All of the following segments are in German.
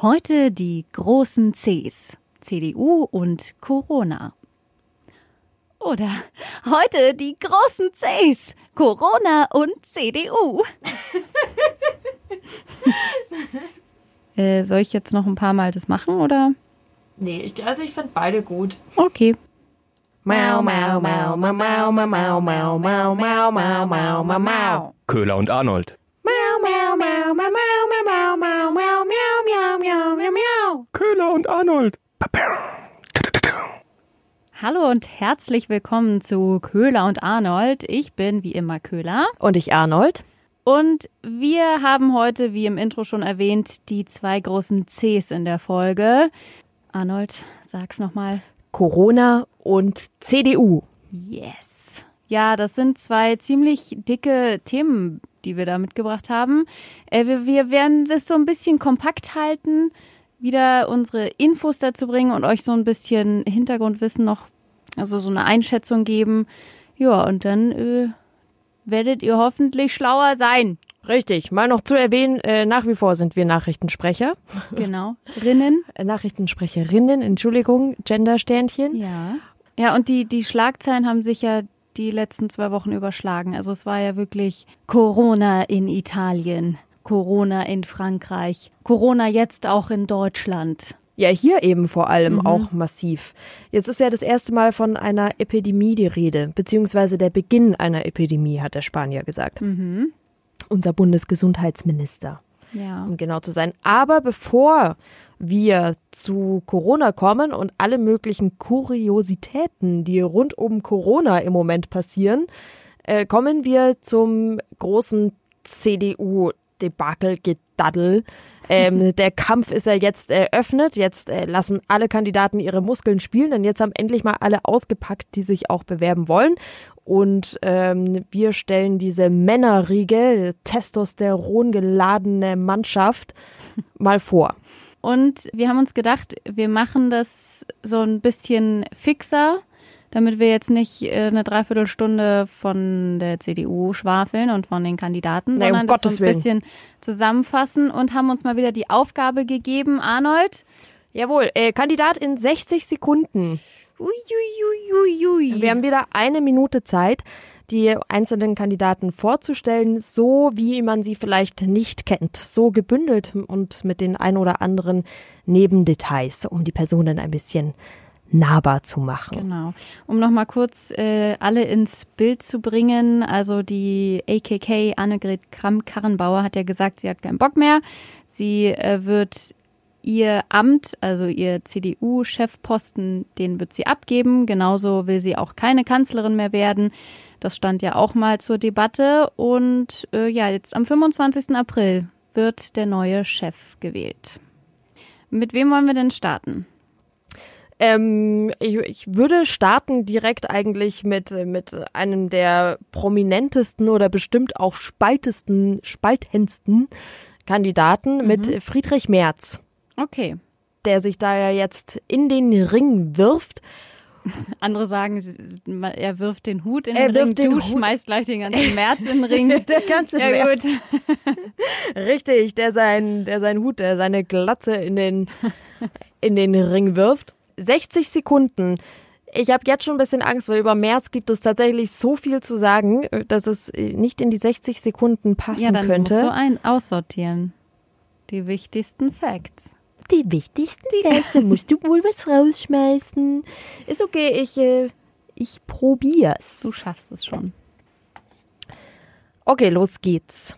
Heute die großen Cs. CDU und Corona. Oder heute die großen Cs. Corona und CDU. äh, soll ich jetzt noch ein paar Mal das machen oder? Nee, ich, also ich finde beide gut. Okay. Mau, mau, mau, mau, mau, mau, mau, mau, mau, mau, mau, mau, mau, mau. Köhler und Arnold. Mau, mau, mau, mau, mau, mau, miau, miau, miau, miau, miau. Köhler und Arnold. Hallo und herzlich willkommen zu Köhler und Arnold. Ich bin wie immer Köhler. Und ich Arnold. Und wir haben heute, wie im Intro schon erwähnt, die zwei großen Cs in der Folge. Arnold, sag's nochmal. Corona und CDU. Yes. Ja, das sind zwei ziemlich dicke Themen, die wir da mitgebracht haben. Äh, wir, wir werden das so ein bisschen kompakt halten, wieder unsere Infos dazu bringen und euch so ein bisschen Hintergrundwissen noch, also so eine Einschätzung geben. Ja, und dann äh, werdet ihr hoffentlich schlauer sein. Richtig. Mal noch zu erwähnen, äh, nach wie vor sind wir Nachrichtensprecher. Genau. Rinnen. Äh, Nachrichtensprecherinnen, Entschuldigung, Gendersternchen. Ja. Ja, und die, die Schlagzeilen haben sich ja die letzten zwei Wochen überschlagen. Also es war ja wirklich Corona in Italien, Corona in Frankreich, Corona jetzt auch in Deutschland. Ja, hier eben vor allem auch massiv. Jetzt ist ja das erste Mal von einer Epidemie die Rede, beziehungsweise der Beginn einer Epidemie, hat der Spanier gesagt. Unser Bundesgesundheitsminister, Ja. um genau zu sein. Aber bevor wir zu Corona kommen und alle möglichen Kuriositäten, die rund um Corona im Moment passieren, äh, kommen wir zum großen CDU-Debakel-Gedaddel. Ähm, der Kampf ist ja jetzt eröffnet. Jetzt äh, lassen alle Kandidaten ihre Muskeln spielen, denn jetzt haben endlich mal alle ausgepackt, die sich auch bewerben wollen. Und ähm, wir stellen diese Männerriege, Testosteron geladene Mannschaft mal vor. Und wir haben uns gedacht, wir machen das so ein bisschen fixer, damit wir jetzt nicht äh, eine Dreiviertelstunde von der CDU schwafeln und von den Kandidaten, um sondern das so ein Willen. bisschen zusammenfassen und haben uns mal wieder die Aufgabe gegeben, Arnold. Jawohl, äh, Kandidat in 60 Sekunden. Uiuiuiui. Wir haben wieder eine Minute Zeit, die einzelnen Kandidaten vorzustellen, so wie man sie vielleicht nicht kennt, so gebündelt und mit den ein oder anderen Nebendetails, um die Personen ein bisschen nahbar zu machen. Genau. Um nochmal kurz äh, alle ins Bild zu bringen. Also die AKK Annegret Kramp-Karrenbauer hat ja gesagt, sie hat keinen Bock mehr. Sie äh, wird ihr Amt, also ihr CDU-Chefposten, den wird sie abgeben. Genauso will sie auch keine Kanzlerin mehr werden. Das stand ja auch mal zur Debatte. Und äh, ja, jetzt am 25. April wird der neue Chef gewählt. Mit wem wollen wir denn starten? Ähm, ich, ich würde starten direkt eigentlich mit, mit einem der prominentesten oder bestimmt auch spaltesten, spaltendsten Kandidaten, mit Friedrich Merz, Okay. der sich da ja jetzt in den Ring wirft. Andere sagen, er wirft den Hut in Er den Ring, wirft den du Hut. schmeißt gleich den ganzen März in den Ring. Der ganze ja Merz. gut. Richtig, der sein, der seinen Hut, der seine Glatze in den, in den Ring wirft. 60 Sekunden. Ich habe jetzt schon ein bisschen Angst, weil über März gibt es tatsächlich so viel zu sagen, dass es nicht in die 60 Sekunden passen Ja, dann könnte. musst du ein aussortieren. Die wichtigsten Facts. Die wichtigsten Sätze musst du wohl was rausschmeißen. Ist okay, ich, äh, ich probier's. Du schaffst es schon. Okay, los geht's.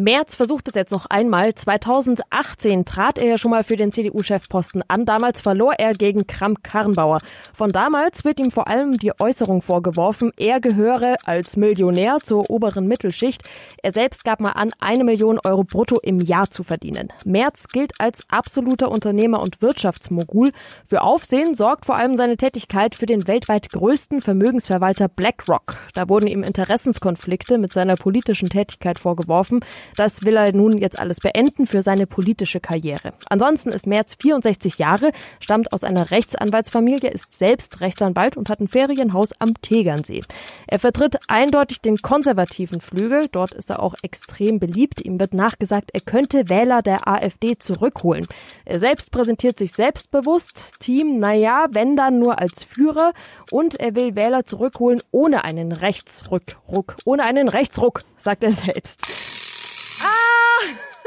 Merz versucht es jetzt noch einmal. 2018 trat er ja schon mal für den CDU-Chefposten an. Damals verlor er gegen Kramp-Karrenbauer. Von damals wird ihm vor allem die Äußerung vorgeworfen, er gehöre als Millionär zur oberen Mittelschicht. Er selbst gab mal an, eine Million Euro brutto im Jahr zu verdienen. Merz gilt als absoluter Unternehmer und Wirtschaftsmogul. Für Aufsehen sorgt vor allem seine Tätigkeit für den weltweit größten Vermögensverwalter BlackRock. Da wurden ihm Interessenskonflikte mit seiner politischen Tätigkeit vorgeworfen. Das will er nun jetzt alles beenden für seine politische Karriere. Ansonsten ist Merz 64 Jahre, stammt aus einer Rechtsanwaltsfamilie, ist selbst Rechtsanwalt und hat ein Ferienhaus am Tegernsee. Er vertritt eindeutig den konservativen Flügel. Dort ist er auch extrem beliebt. Ihm wird nachgesagt, er könnte Wähler der AfD zurückholen. Er selbst präsentiert sich selbstbewusst. Team, naja, wenn dann nur als Führer. Und er will Wähler zurückholen ohne einen Rechtsrückruck. Ohne einen Rechtsruck, sagt er selbst.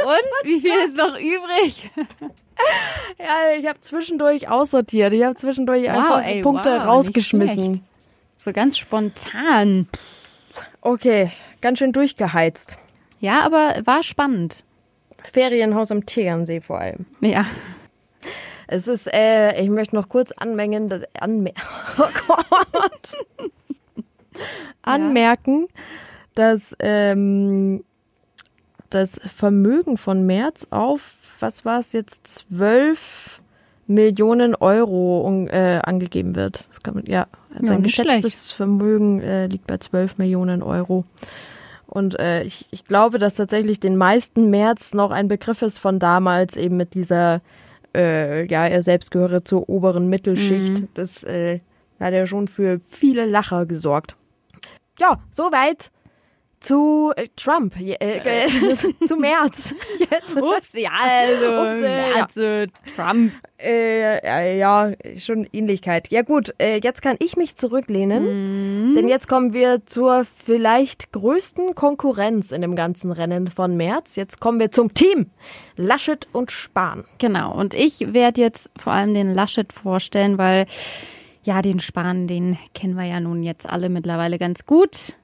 Und wie viel ist noch übrig? Ja, ich habe zwischendurch aussortiert. Ich habe zwischendurch einfach ey, Punkte wow, rausgeschmissen. So ganz spontan. Okay, ganz schön durchgeheizt. Ja, aber war spannend. Ferienhaus am Tegernsee vor allem. Ja. Es ist, äh, ich möchte noch kurz anmengen, dass, anmer oh Gott. anmerken, dass ähm, das Vermögen von März auf, was war es jetzt, 12 Millionen Euro äh, angegeben wird. Das kann man, ja, Ja, sein nicht geschätztes Vermögen äh, liegt bei 12 Millionen Euro. Und äh, ich, ich glaube, dass tatsächlich den meisten März noch ein Begriff ist von damals, eben mit dieser, äh, ja, er selbst gehöre zur oberen Mittelschicht. Das äh, hat ja schon für viele Lacher gesorgt. Ja, soweit zu äh, Trump, äh, äh, zu März. Yes. Ups, ja, also, Ups, äh, ja. also Trump. Äh, äh, ja, schon Ähnlichkeit. Ja gut, jetzt kann ich mich zurücklehnen, denn jetzt kommen wir zur vielleicht größten Konkurrenz in dem ganzen Rennen von März. Jetzt kommen wir zum Team Laschet und Spahn. Genau. Und ich werde jetzt vor allem den Laschet vorstellen, weil ja, den Spahn, den kennen wir ja nun jetzt alle mittlerweile ganz gut.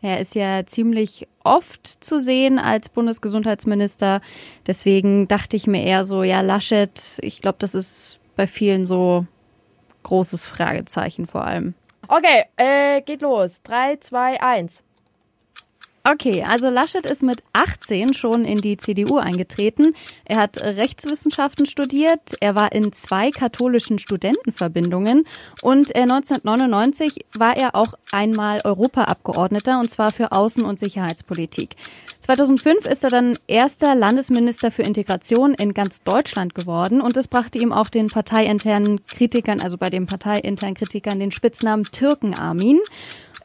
Er ist ja ziemlich oft zu sehen als Bundesgesundheitsminister. Deswegen dachte ich mir eher so, ja, Laschet, ich glaube, das ist bei vielen so großes Fragezeichen vor allem. Okay, äh, geht los. 3, 2, 1. Okay, also Laschet ist mit 18 schon in die CDU eingetreten. Er hat Rechtswissenschaften studiert. Er war in zwei katholischen Studentenverbindungen und äh, 1999 war er auch einmal Europaabgeordneter und zwar für Außen- und Sicherheitspolitik. 2005 ist er dann erster Landesminister für Integration in ganz Deutschland geworden und es brachte ihm auch den parteiinternen Kritikern, also bei den parteiinternen Kritikern, den Spitznamen Türkenarmin.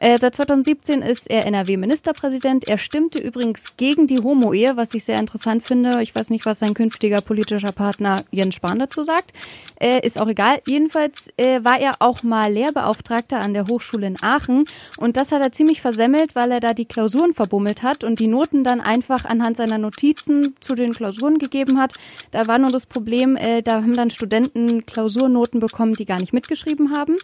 Äh, seit 2017 ist er NRW-Ministerpräsident. Er stimmte übrigens gegen die Homo-Ehe, was ich sehr interessant finde. Ich weiß nicht, was sein künftiger politischer Partner Jens Spahn dazu sagt. Äh, ist auch egal. Jedenfalls äh, war er auch mal Lehrbeauftragter an der Hochschule in Aachen. Und das hat er ziemlich versemmelt, weil er da die Klausuren verbummelt hat und die Noten dann einfach anhand seiner Notizen zu den Klausuren gegeben hat. Da war nur das Problem, äh, da haben dann Studenten Klausurnoten bekommen, die gar nicht mitgeschrieben haben.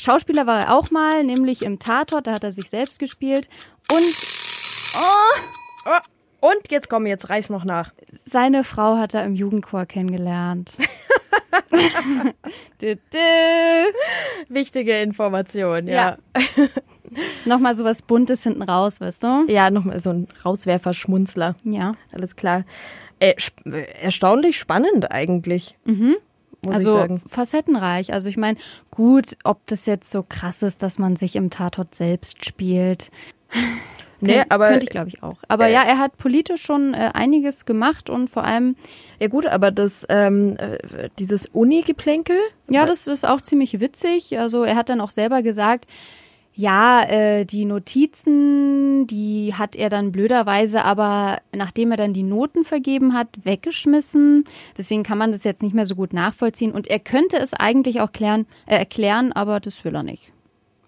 Schauspieler war er auch mal, nämlich im Tatort, da hat er sich selbst gespielt. Und Oh, und jetzt komm, jetzt reiß noch nach. seine Frau hat er im Jugendchor kennengelernt. dü, dü. Wichtige Information, ja. Nochmal so was Buntes hinten raus, weißt du? Ja, nochmal so ein Rauswerfer-Schmunzler. Ja. Alles klar. Äh, äh, erstaunlich spannend eigentlich. Mhm. Muss also ich sagen. facettenreich. Also ich meine, gut, ob das jetzt so krass ist, dass man sich im Tatort selbst spielt. Nee, Könnt- aber könnte ich glaube ich auch. Aber äh, ja, er hat politisch schon äh, einiges gemacht und vor allem Ja gut, aber das ähm, äh, dieses Uni-Geplänkel, Ja, das ist auch ziemlich witzig. Also er hat dann auch selber gesagt, ja, äh, die Notizen, die hat er dann blöderweise, aber nachdem er dann die Noten vergeben hat, weggeschmissen. Deswegen kann man das jetzt nicht mehr so gut nachvollziehen. Und er könnte es eigentlich auch klären, äh, erklären, aber das will er nicht.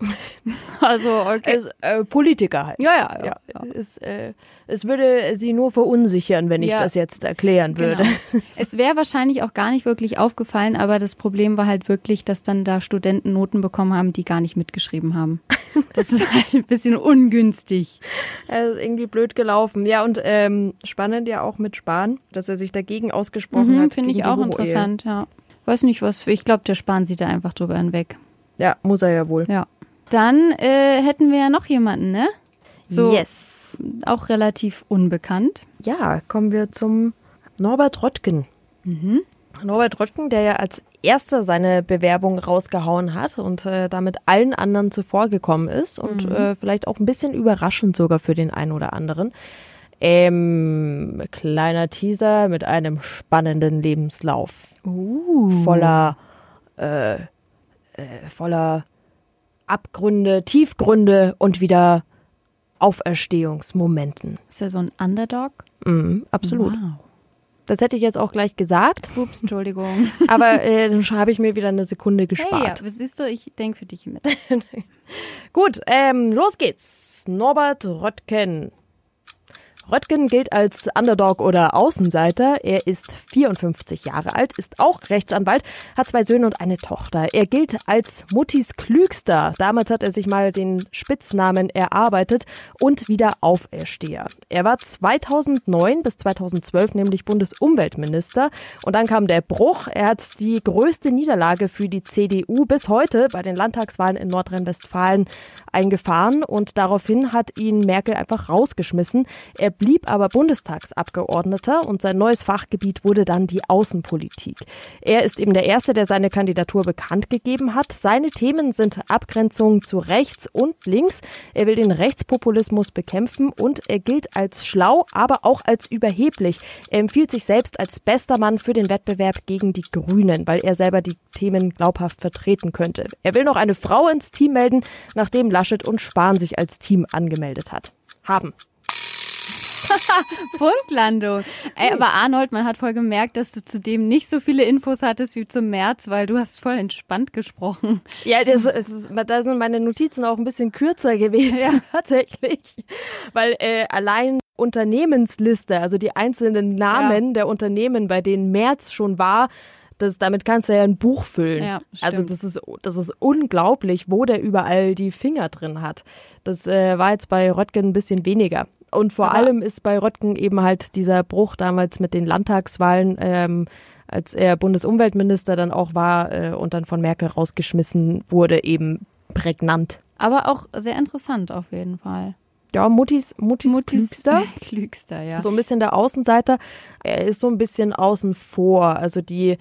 also, okay. ist äh, Politiker halt. ja, ja, ja. Ja. Es, äh, es würde sie nur verunsichern, wenn ich Ja. das jetzt erklären würde. Genau. Es wäre wahrscheinlich auch gar nicht wirklich aufgefallen, aber das Problem war halt wirklich, dass dann da Studenten Noten bekommen haben, die gar nicht mitgeschrieben haben. Das ist halt ein bisschen ungünstig. Er ist irgendwie blöd gelaufen. Ja, und ähm, spannend ja auch mit Spahn, dass er sich dagegen ausgesprochen Mhm, hat. Finde ich auch interessant, ja. Weiß nicht was. Ich glaube, der Spahn sieht da einfach drüber hinweg. Ja, muss er ja wohl. Ja. Dann äh, hätten wir ja noch jemanden, ne? So Yes. auch relativ unbekannt. Ja, kommen wir zum Norbert Röttgen. Norbert Röttgen, der ja als erster seine Bewerbung rausgehauen hat und äh, damit allen anderen zuvorgekommen ist und äh, vielleicht auch ein bisschen überraschend sogar für den einen oder anderen. Ähm, kleiner Teaser mit einem spannenden Lebenslauf. Uh. Voller, äh, äh, voller Abgründe, Tiefgründe und wieder Auferstehungsmomenten. Ist er so ein Underdog? Mhm, absolut. Wow. Das hätte ich jetzt auch gleich gesagt, Ups, Entschuldigung. aber äh, dann habe ich mir wieder eine Sekunde Hey, gespart. ja, siehst du, ich denke für dich mit. Gut, ähm, los geht's. Norbert Röttgen. Röttgen gilt als Underdog oder Außenseiter. Er ist 54 Jahre alt, ist auch Rechtsanwalt, hat zwei Söhne und eine Tochter. Er gilt als Muttis Klügster. Damals hat er sich mal den Spitznamen erarbeitet und wieder Aufersteher. Er war 2009 bis 2012 nämlich Bundesumweltminister und dann kam der Bruch. Er hat die größte Niederlage für die CDU bis heute bei den Landtagswahlen in Nordrhein-Westfalen eingefahren und daraufhin hat ihn Merkel einfach rausgeschmissen. Er blieb aber Bundestagsabgeordneter und sein neues Fachgebiet wurde dann die Außenpolitik. Er ist eben der Erste, der seine Kandidatur bekannt gegeben hat. Seine Themen sind Abgrenzung zu rechts und links. Er will den Rechtspopulismus bekämpfen und er gilt als schlau, aber auch als überheblich. Er empfiehlt sich selbst als bester Mann für den Wettbewerb gegen die Grünen, weil er selber die Themen glaubhaft vertreten könnte. Er will noch eine Frau ins Team melden, nachdem Laschet und Spahn sich als Team angemeldet hat. Haben. Punktlandung. Ey, aber Arnold, man hat voll gemerkt, dass du zudem nicht so viele Infos hattest wie zum März, weil du hast voll entspannt gesprochen. Ja, das, das, da sind meine Notizen auch ein bisschen kürzer gewesen, ja. tatsächlich. Weil äh, allein Unternehmensliste, also die einzelnen Namen ja. der Unternehmen, bei denen März schon war, das, damit kannst du ja ein Buch füllen. Ja, also das ist, das ist unglaublich, wo der überall die Finger drin hat. Das äh, war jetzt bei Röttgen ein bisschen weniger. Und vor Aber allem ist bei Röttgen eben halt dieser Bruch damals mit den Landtagswahlen, ähm, als er Bundesumweltminister dann auch war äh, und dann von Merkel rausgeschmissen wurde, eben prägnant. Aber auch sehr interessant auf jeden Fall. Ja, Muttis, Muttis, Muttis Klügster. Klügster, ja. So ein bisschen der Außenseiter. Er ist so ein bisschen außen vor. Also die,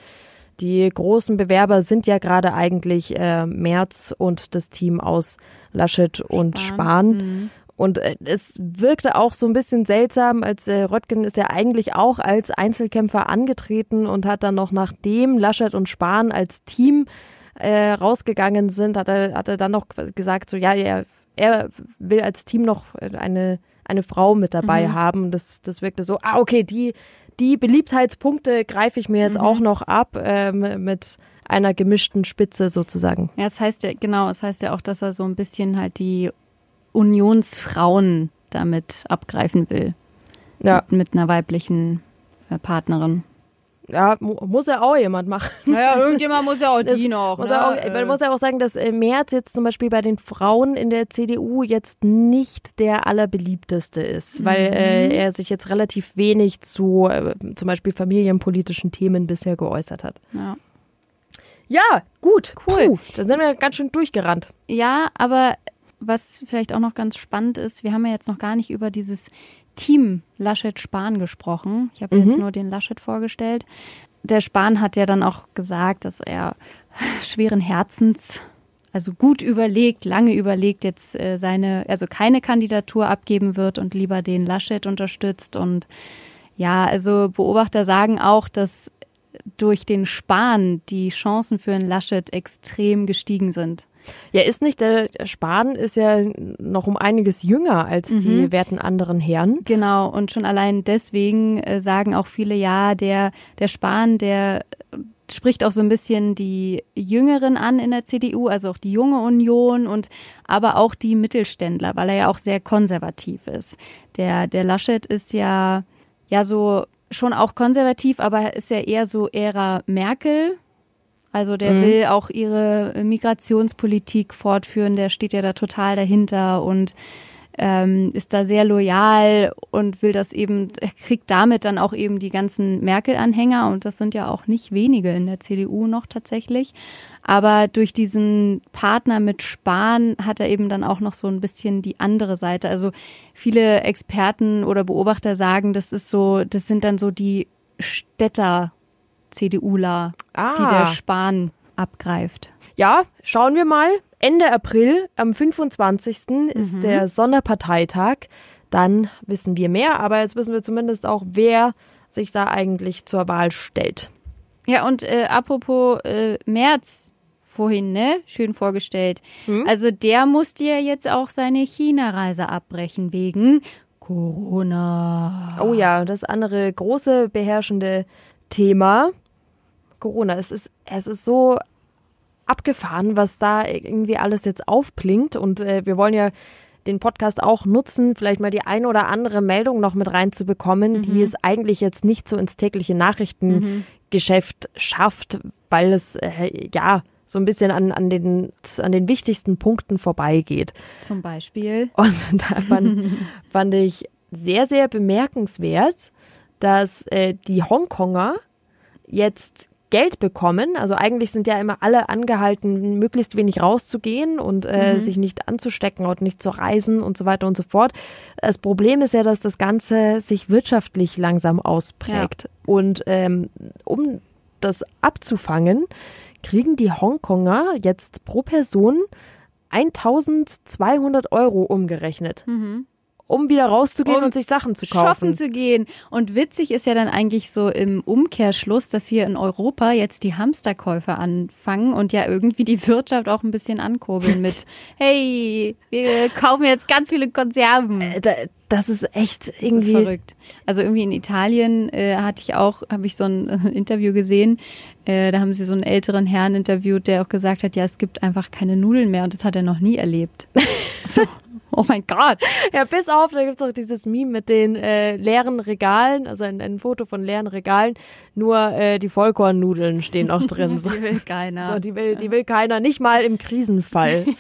die großen Bewerber sind ja gerade eigentlich äh, Merz und das Team aus Laschet und Spahn. Mhm. Und äh, es wirkte auch so ein bisschen seltsam, als äh, Röttgen ist ja eigentlich auch als Einzelkämpfer angetreten und hat dann noch nachdem Laschet und Spahn als Team äh, rausgegangen sind, hat er, hat er dann noch gesagt, so ja, er, er will als Team noch eine, eine Frau mit dabei Mhm. haben. Das, das wirkte so, ah, okay, die, die Beliebtheitspunkte greife ich mir jetzt Mhm. auch noch ab ähm, mit einer gemischten Spitze sozusagen. Ja, es heißt ja, genau, es heißt ja auch, dass er so ein bisschen halt die Unionsfrauen damit abgreifen will. Ja, Mit, mit einer weiblichen äh, Partnerin. Ja, mu muss ja auch jemand machen. Naja, irgendjemand muss ja auch Das die noch. Muss ne? auch, man muss ja auch sagen, dass äh, Merz jetzt zum Beispiel bei den Frauen in der CDU jetzt nicht der allerbeliebteste ist, weil äh, er sich jetzt relativ wenig zu äh, zum Beispiel familienpolitischen Themen bisher geäußert hat. ja. Ja, gut, Cool. Puh, da sind wir ganz schön durchgerannt. Ja, aber was vielleicht auch noch ganz spannend ist, wir haben ja jetzt noch gar nicht über dieses Team Laschet-Spahn gesprochen. Ich habe jetzt nur den Laschet vorgestellt. Der Spahn hat ja dann auch gesagt, dass er schweren Herzens, also gut überlegt, lange überlegt, jetzt äh, seine, also keine Kandidatur abgeben wird und lieber den Laschet unterstützt. Und ja, also Beobachter sagen auch, dass durch den Spahn die Chancen für einen Laschet extrem gestiegen sind. Ja, ist nicht der Spahn ist ja noch um einiges jünger als die werten anderen Herren. Genau, und schon allein deswegen äh, sagen auch viele, ja, der, der Spahn, der äh, spricht auch so ein bisschen die Jüngeren an in der CDU, also auch die junge Union und aber auch die Mittelständler, weil er ja auch sehr konservativ ist. Der, der Laschet ist ja, ja so schon auch konservativ, aber ist ja eher so Ära Merkel. Also der Mhm. will auch ihre Migrationspolitik fortführen, der steht ja da total dahinter und ähm, ist da sehr loyal und will das eben, er kriegt damit dann auch eben die ganzen Merkel-Anhänger und das sind ja auch nicht wenige in der CDU noch tatsächlich. Aber durch diesen Partner mit Spahn hat er eben dann auch noch so ein bisschen die andere Seite. Also viele Experten oder Beobachter sagen, das ist so, das sind dann so die Städter CDUler, Ah. die der Spahn abgreift. Ja, schauen wir mal. Ende April, am 25. ist der Sonderparteitag dann wissen wir mehr. Aber jetzt wissen wir zumindest auch, wer sich da eigentlich zur Wahl stellt. Ja, und äh, apropos äh, März vorhin, ne? Schön vorgestellt. Hm? Also der musste ja jetzt auch seine China-Reise abbrechen wegen Corona. Oh ja, das andere große beherrschende Thema. Corona. Es ist, es ist so abgefahren, was da irgendwie alles jetzt aufblinkt. Und äh, wir wollen ja den Podcast auch nutzen, vielleicht mal die ein oder andere Meldung noch mit reinzubekommen, Mhm. die es eigentlich jetzt nicht so ins tägliche Nachrichtengeschäft schafft, weil es äh, ja so ein bisschen an, an, den, an den wichtigsten Punkten vorbeigeht. Zum Beispiel. Und da fand, fand ich sehr, sehr bemerkenswert, dass äh, die Hongkonger jetzt Geld bekommen. Also eigentlich sind ja immer alle angehalten, möglichst wenig rauszugehen und äh, sich nicht anzustecken und nicht zu reisen und so weiter und so fort. Das Problem ist ja, dass das Ganze sich wirtschaftlich langsam ausprägt. Und ähm, um das abzufangen, kriegen die Hongkonger jetzt pro Person 1200 Euro umgerechnet, um wieder rauszugehen Um und sich Sachen zu kaufen. Shoppen zu gehen. Und witzig ist ja dann eigentlich so im Umkehrschluss, dass hier in Europa jetzt die Hamsterkäufe anfangen und ja irgendwie die Wirtschaft auch ein bisschen ankurbeln mit, hey, wir kaufen jetzt ganz viele Konserven. Äh, da- Das ist echt Das ist irgendwie. verrückt. Also irgendwie in Italien äh, hatte ich auch, habe ich so ein äh, Interview gesehen. Äh, da haben sie so einen älteren Herrn interviewt, der auch gesagt hat, ja, es gibt einfach keine Nudeln mehr und das hat er noch nie erlebt. so, oh mein Gott. Ja, bis auf, da gibt's auch dieses Meme mit den äh, leeren Regalen, also ein, ein Foto von leeren Regalen, nur äh, die Vollkornnudeln stehen auch drin. so, Die will keiner. so, die, will, die will keiner, nicht mal im Krisenfall.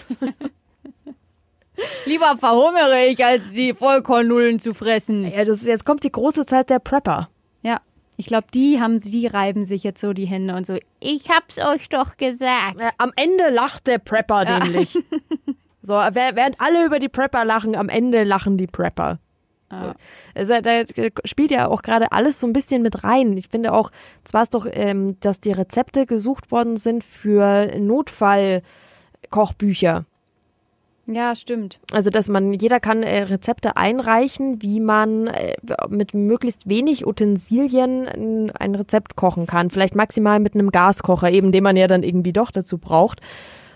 Lieber verhungere ich, als die Vollkornnudeln zu fressen. ja, das ist, jetzt kommt die große Zeit der Prepper. Ja. Ich glaube, die haben, die reiben sich jetzt so die Hände und so. Ich hab's euch doch gesagt. Äh, am Ende lacht der Prepper nämlich. So, während alle über die Prepper lachen, am Ende lachen die Prepper. So. Also, da spielt ja auch gerade alles so ein bisschen mit rein. Ich finde auch, zwar ist doch, ähm, dass die Rezepte gesucht worden sind für Notfallkochbücher. Ja, stimmt. Also, dass man, jeder kann äh, Rezepte einreichen, wie man äh, mit möglichst wenig Utensilien ein, ein Rezept kochen kann. Vielleicht maximal mit einem Gaskocher, eben den man ja dann irgendwie doch dazu braucht.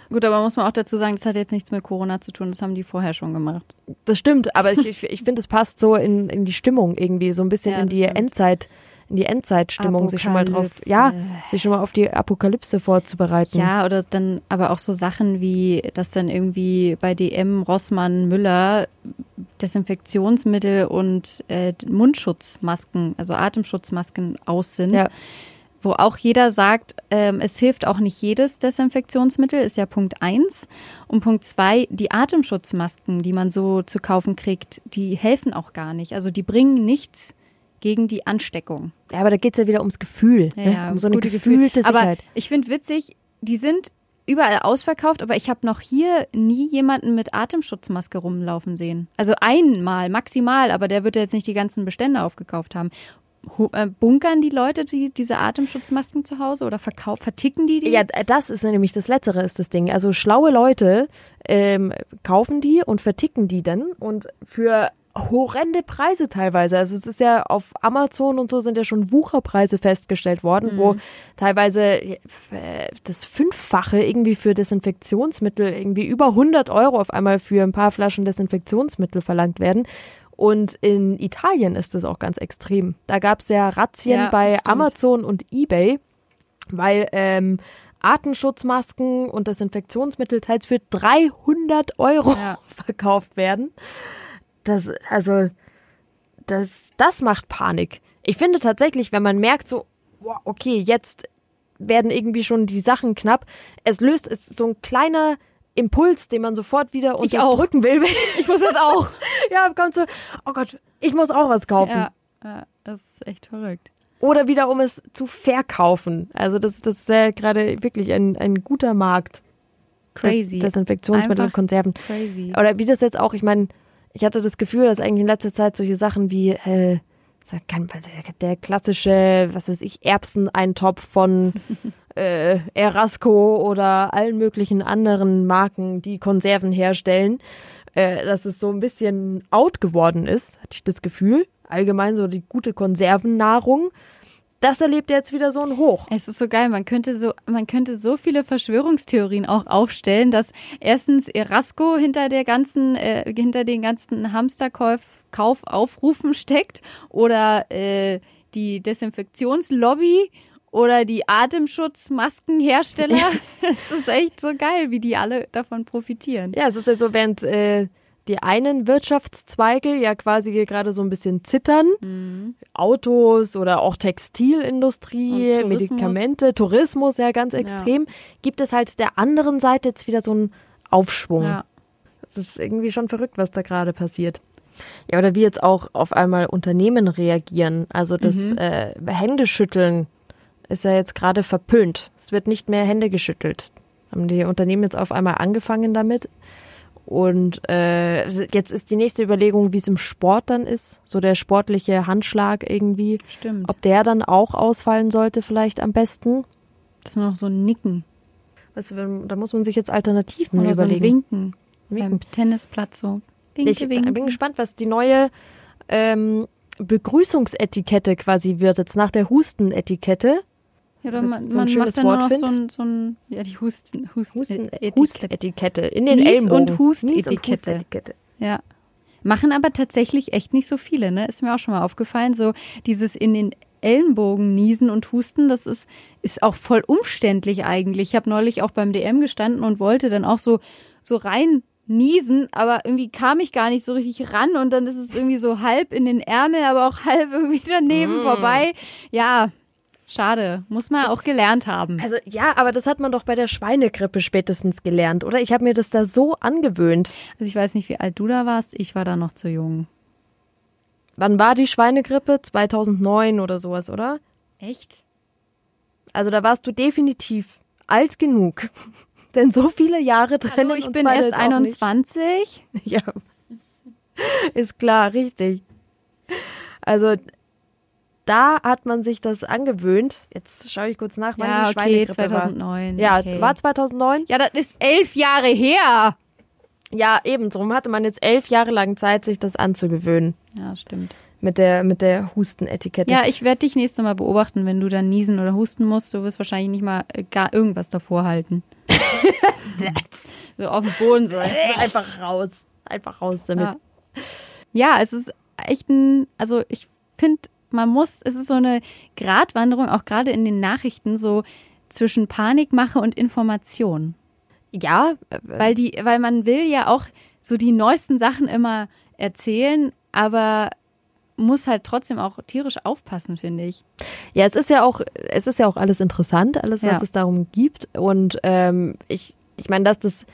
Gut, aber muss man auch dazu sagen, das hat jetzt nichts mit Corona zu tun. Das haben die vorher schon gemacht. Das stimmt, aber ich, ich, ich finde, es passt so in, in die Stimmung irgendwie, so ein bisschen Ja, in die stimmt. Endzeit, in die Endzeitstimmung, sich schon mal drauf, ja, sich schon mal auf die Apokalypse vorzubereiten. Ja, oder dann aber auch so Sachen wie, dass dann irgendwie bei DM, Rossmann, Müller Desinfektionsmittel und äh, Mundschutzmasken, also Atemschutzmasken aus sind. Ja. Wo auch jeder sagt, ähm, es hilft auch nicht jedes Desinfektionsmittel, ist ja Punkt eins. Und Punkt zwei, die Atemschutzmasken, die man so zu kaufen kriegt, die helfen auch gar nicht. Also die bringen nichts gegen die Ansteckung. Ja, aber da geht's ja wieder ums Gefühl, Ja, ne? um ums so eine gute Gefühl. gefühlte Sicherheit. Aber ich finde witzig, die sind überall ausverkauft, aber ich habe noch hier nie jemanden mit Atemschutzmaske rumlaufen sehen. Also einmal, maximal, aber der wird ja jetzt nicht die ganzen Bestände aufgekauft haben. Äh, Bunkern die Leute die, diese Atemschutzmasken zu Hause oder verkaufen, verticken die die? Ja, das ist nämlich das Letztere ist das Ding. Also schlaue Leute ähm, kaufen die und verticken die dann und für horrende Preise teilweise. Also es ist ja auf Amazon und so sind ja schon Wucherpreise festgestellt worden, wo teilweise äh, das Fünffache irgendwie für Desinfektionsmittel, irgendwie über 100 Euro auf einmal für ein paar Flaschen Desinfektionsmittel verlangt werden. Und in Italien ist das auch ganz extrem. Da gab es ja Razzien Ja, bei stimmt. Amazon und eBay, weil ähm, Artenschutzmasken und Desinfektionsmittel teils für 300 Euro Ja. verkauft werden. Das, also, das, das macht Panik. Ich finde tatsächlich, wenn man merkt, so, okay, jetzt werden irgendwie schon die Sachen knapp, es löst, es ist so ein kleiner Impuls, den man sofort wieder unterdrücken will. Ich muss das auch. ja, kommt so, oh Gott, ich muss auch was kaufen. ja, ja, das ist echt verrückt. Oder wieder, um es zu verkaufen. Also das, das ist ja gerade wirklich ein, ein guter Markt. Crazy. Des, Desinfektionsmittel und Einfach Konserven. Crazy. Oder wie das jetzt auch, ich meine, ich hatte das Gefühl, dass eigentlich in letzter Zeit solche Sachen wie, äh, der klassische, was weiß ich, Erbseneintopf von äh, Erasco oder allen möglichen anderen Marken, die Konserven herstellen, äh, dass es so ein bisschen out geworden ist, hatte ich das Gefühl. Allgemein so die gute Konservennahrung. Das erlebt jetzt wieder so ein Hoch. Es ist so geil, man könnte so, man könnte so viele Verschwörungstheorien auch aufstellen, dass erstens Erasco hinter der ganzen, äh, hinter den ganzen Hamsterkauf Kaufaufrufen steckt oder äh, die Desinfektionslobby oder die Atemschutzmaskenhersteller. Es ist echt so geil, wie die alle davon profitieren. Ja, es ist ja so, während äh, die einen Wirtschaftszweige ja quasi hier gerade so ein bisschen zittern, Mhm. Autos oder auch Textilindustrie, Tourismus. Medikamente, Tourismus ja ganz extrem, gibt es halt der anderen Seite jetzt wieder so einen Aufschwung. Ja. Das ist irgendwie schon verrückt, was da gerade passiert. Ja, oder wie jetzt auch auf einmal Unternehmen reagieren. Also das Mhm. äh, Händeschütteln ist ja jetzt gerade verpönt. Es wird nicht mehr Hände geschüttelt. Haben die Unternehmen jetzt auf einmal angefangen damit. Und äh, jetzt ist die nächste Überlegung, wie es im Sport dann ist. So der sportliche Handschlag irgendwie. Stimmt. Ob der dann auch ausfallen sollte, vielleicht am besten. das ist nur noch so ein Nicken Also, da muss man sich jetzt Alternativen oder so ein überlegen. Winken, Winken. beim Tennisplatz so. Winke, Ich winke. bin gespannt, was die neue ähm, Begrüßungsetikette quasi wird, jetzt nach der Hustenetikette. Ja, oder man, so man macht dann nur Wort noch so ein, so ein, ja, die Husten, Husten, Husten, Etikette. Hustetikette in den Nies- Ellenbogen. und Hustetikette. Nies- und Hustetikette. Ja. Machen aber tatsächlich echt nicht so viele, ne? Ist mir auch schon mal aufgefallen. So dieses in den Ellenbogen niesen und husten, das ist, ist auch voll umständlich eigentlich. Ich habe neulich auch beim DM gestanden und wollte dann auch so, so rein niesen, aber irgendwie kam ich gar nicht so richtig ran und dann ist es irgendwie so halb in den Ärmel, aber auch halb irgendwie daneben vorbei. Ja, schade. Muss man auch gelernt haben. Also ja, aber das hat man doch bei der Schweinegrippe spätestens gelernt, oder? Ich habe mir das da so angewöhnt. Also ich weiß nicht, wie alt du da warst. Ich war da noch zu jung. Wann war die Schweinegrippe? 2009 oder sowas, oder? Echt? Also da warst du definitiv alt genug. Denn so viele Jahre trennen Hallo, ich bin erst jetzt auch nicht. 21. Ja. Ist klar, richtig. Also da hat man sich das angewöhnt. Jetzt schaue ich kurz nach, wann Ja, die okay, Schweinegrippe 2009. war. Ja, okay. war 2009? Ja, das ist elf Jahre her. Ja, eben. Darum hatte man jetzt elf Jahre lang Zeit, sich das anzugewöhnen. Ja, stimmt. Mit der, mit der Hustenetikette. Ja, ich werde dich nächstes Mal beobachten, wenn du dann niesen oder husten musst. Du wirst wahrscheinlich nicht mal äh, gar irgendwas davor halten. so auf dem Boden so. einfach raus. Einfach raus damit. Ja. ja, es ist echt ein, also ich finde, man muss, es ist so eine Gratwanderung, auch gerade in den Nachrichten, so zwischen Panikmache und Information. Ja, äh, Weil die, weil man will ja auch so die neuesten Sachen immer erzählen, aber muss halt trotzdem auch tierisch aufpassen, finde ich. Ja, es ist ja auch, es ist ja auch alles interessant, alles, was Ja. es darum gibt. Und ähm, ich, ich meine, dass das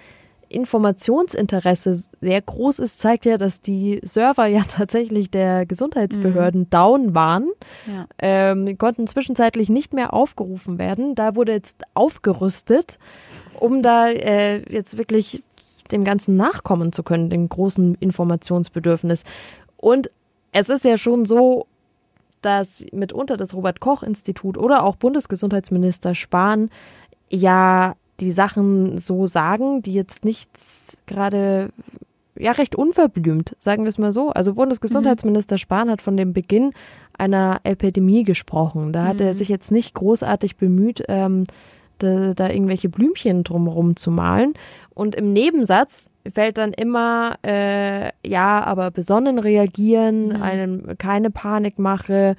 Informationsinteresse sehr groß ist, zeigt ja, dass die Server ja tatsächlich der Gesundheitsbehörden down waren. Ja. Ähm, konnten zwischenzeitlich nicht mehr aufgerufen werden. Da wurde jetzt aufgerüstet, um da äh, jetzt wirklich dem Ganzen nachkommen zu können, dem großen Informationsbedürfnis. Und es ist ja schon so, dass mitunter das Robert Koch Institut oder auch Bundesgesundheitsminister Spahn ja die Sachen so sagen, die jetzt nicht gerade ja recht unverblümt, sagen wir es mal so. Also Bundesgesundheitsminister Spahn hat von dem Beginn einer Epidemie gesprochen. Da hat er sich jetzt nicht großartig bemüht, ähm, da, da irgendwelche Blümchen drumherum zu malen. Und im Nebensatz fällt dann immer, äh, ja, aber besonnen reagieren, einem keine Panikmache,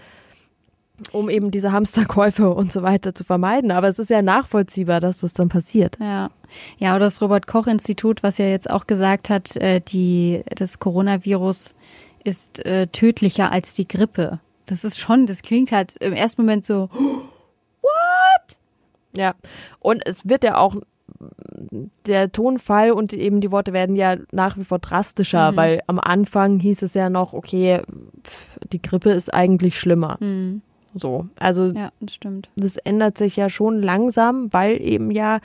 um eben diese Hamsterkäufe und so weiter zu vermeiden. Aber es ist ja nachvollziehbar, dass das dann passiert. Ja. Ja, oder das Robert-Koch-Institut, was ja jetzt auch gesagt hat, äh, die, das Coronavirus ist äh, tödlicher als die Grippe. Das ist schon, das klingt halt im ersten Moment so, Ja, und es wird ja auch der Tonfall und eben die Worte werden ja nach wie vor drastischer, weil am Anfang hieß es ja noch, okay, pf, die Grippe ist eigentlich schlimmer. So, also ja, das stimmt. das ändert sich ja schon langsam, weil eben ja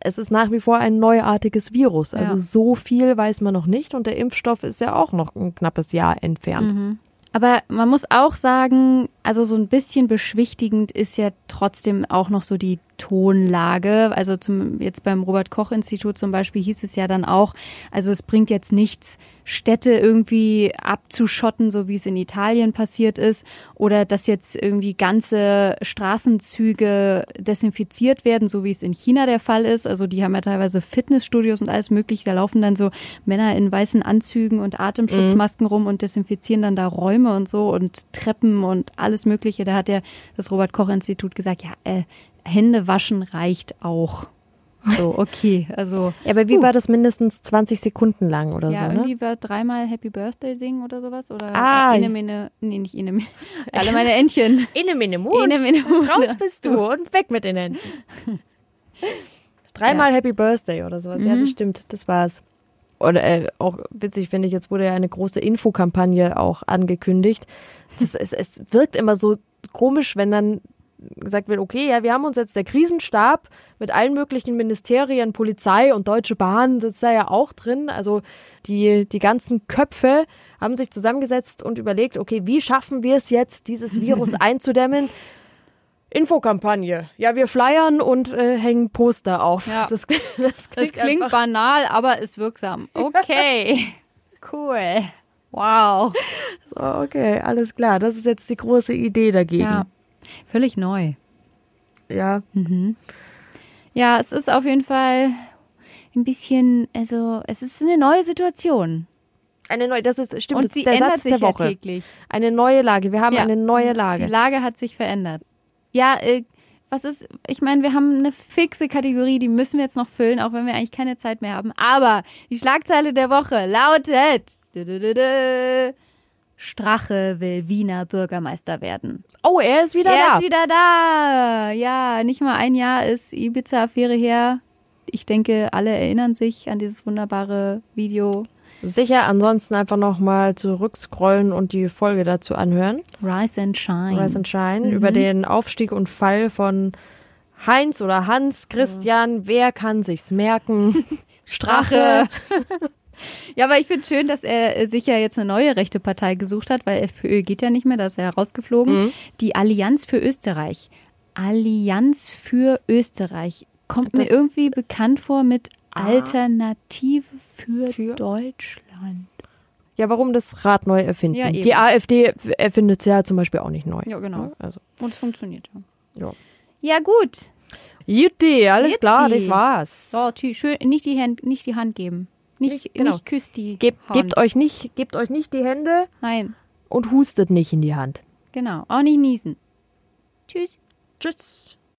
es ist nach wie vor ein neuartiges Virus. Also Ja. so viel weiß man noch nicht und der Impfstoff ist ja auch noch ein knappes Jahr entfernt. Aber man muss auch sagen, also so ein bisschen beschwichtigend ist ja trotzdem auch noch so die Tonlage. Also zum, jetzt beim Robert Koch Institut zum Beispiel hieß es ja dann auch, also es bringt jetzt nichts, Städte irgendwie abzuschotten, so wie es in Italien passiert ist, oder dass jetzt irgendwie ganze Straßenzüge desinfiziert werden, so wie es in China der Fall ist. Also die haben ja teilweise Fitnessstudios und alles mögliche. Da laufen dann so Männer in weißen Anzügen und Atemschutzmasken mhm. rum und desinfizieren dann da Räume und so und Treppen und alles Mögliche. Da hat ja das Robert Koch Institut gesagt, ja, äh, Hände waschen reicht auch. So, okay, also. Ja, aber wie uh. war das mindestens 20 Sekunden lang oder ja, so? Ja, irgendwie ne? war dreimal Happy Birthday singen oder sowas. Oder ah. Ene, mene, nee, nicht Ene, mene. Alle meine Entchen. Ene, mene, Mund. Ene, mene, Mund. Raus bist du und weg mit den Händen. Dreimal ja. Happy Birthday oder sowas. Mhm. Ja, das mhm. stimmt. Das war's. Oder äh, auch witzig finde ich, jetzt wurde ja eine große Infokampagne auch angekündigt. Es, es, es wirkt immer so komisch, wenn dann gesagt wird, okay, ja, wir haben uns jetzt der Krisenstab mit allen möglichen Ministerien, Polizei und Deutsche Bahn sitzt da ja auch drin. Also die, die ganzen Köpfe haben sich zusammengesetzt und überlegt, okay, wie schaffen wir es jetzt, dieses Virus einzudämmen? Infokampagne. Ja, wir flyern und äh, hängen Poster auf. Ja. Das, das klingt, das klingt banal, aber ist wirksam. Okay. cool. Wow. So, okay, alles klar. Das ist jetzt die große Idee dagegen. Ja. Völlig neu. Ja. Mhm. Ja, es ist auf jeden Fall ein bisschen, also es ist eine neue Situation. Eine neue, das ist stimmt, Und das sie ist der ändert Satz sich der Woche. Ja täglich. Eine neue Lage. Wir haben Ja. eine neue Lage. Die Lage hat sich verändert. Ja, äh, was ist, ich meine, wir haben eine fixe Kategorie, die müssen wir jetzt noch füllen, auch wenn wir eigentlich keine Zeit mehr haben. Aber die Schlagzeile der Woche lautet: Strache will Wiener Bürgermeister werden. Oh, er ist wieder er da. ist wieder da. Ja, nicht mal ein Jahr ist Ibiza-Affäre her. Ich denke, alle erinnern sich an dieses wunderbare Video. Sicher, ansonsten einfach nochmal zurückscrollen und die Folge dazu anhören. Rise and Shine. Rise and Shine Mhm. über den Aufstieg und Fall von Heinz oder Hans Christian. Wer kann sich's merken? Strache. Ja, aber ich finde schön, dass er äh, sich ja jetzt eine neue rechte Partei gesucht hat, weil FPÖ geht ja nicht mehr, da ist er ja rausgeflogen. Mhm. Die Allianz für Österreich. Allianz für Österreich. Kommt mir Das- irgendwie bekannt vor mit Ah. Alternative für, Für? Deutschland. Ja, warum das Rad neu erfinden? Ja, die AfD erfindet es ja zum Beispiel auch nicht neu. Ja, genau. Also, Und es funktioniert ja. ja. Ja, gut. Jutti, alles Jutti. klar, das war's. So, tschü- schön, nicht die Hand, nicht die Hand geben. Nicht, Nicht- genau. nicht küsst die Gebt, Hand. gebt, euch nicht, gebt euch nicht die Hände Nein, und hustet nicht in die Hand. genau. Auch nicht niesen. Tschüss. Tschüss.